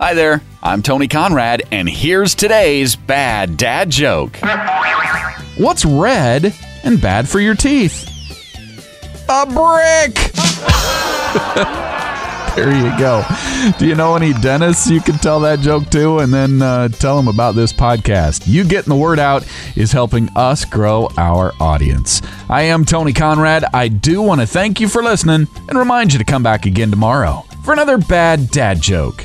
Hi there, I'm Tony Conrad, and here's today's bad dad joke. What's red and bad for your teeth? A brick! there you go. Do you know any dentists you can tell that joke to and then uh, tell them about this podcast? You getting the word out is helping us grow our audience. I am Tony Conrad. I do want to thank you for listening and remind you to come back again tomorrow for another bad dad joke.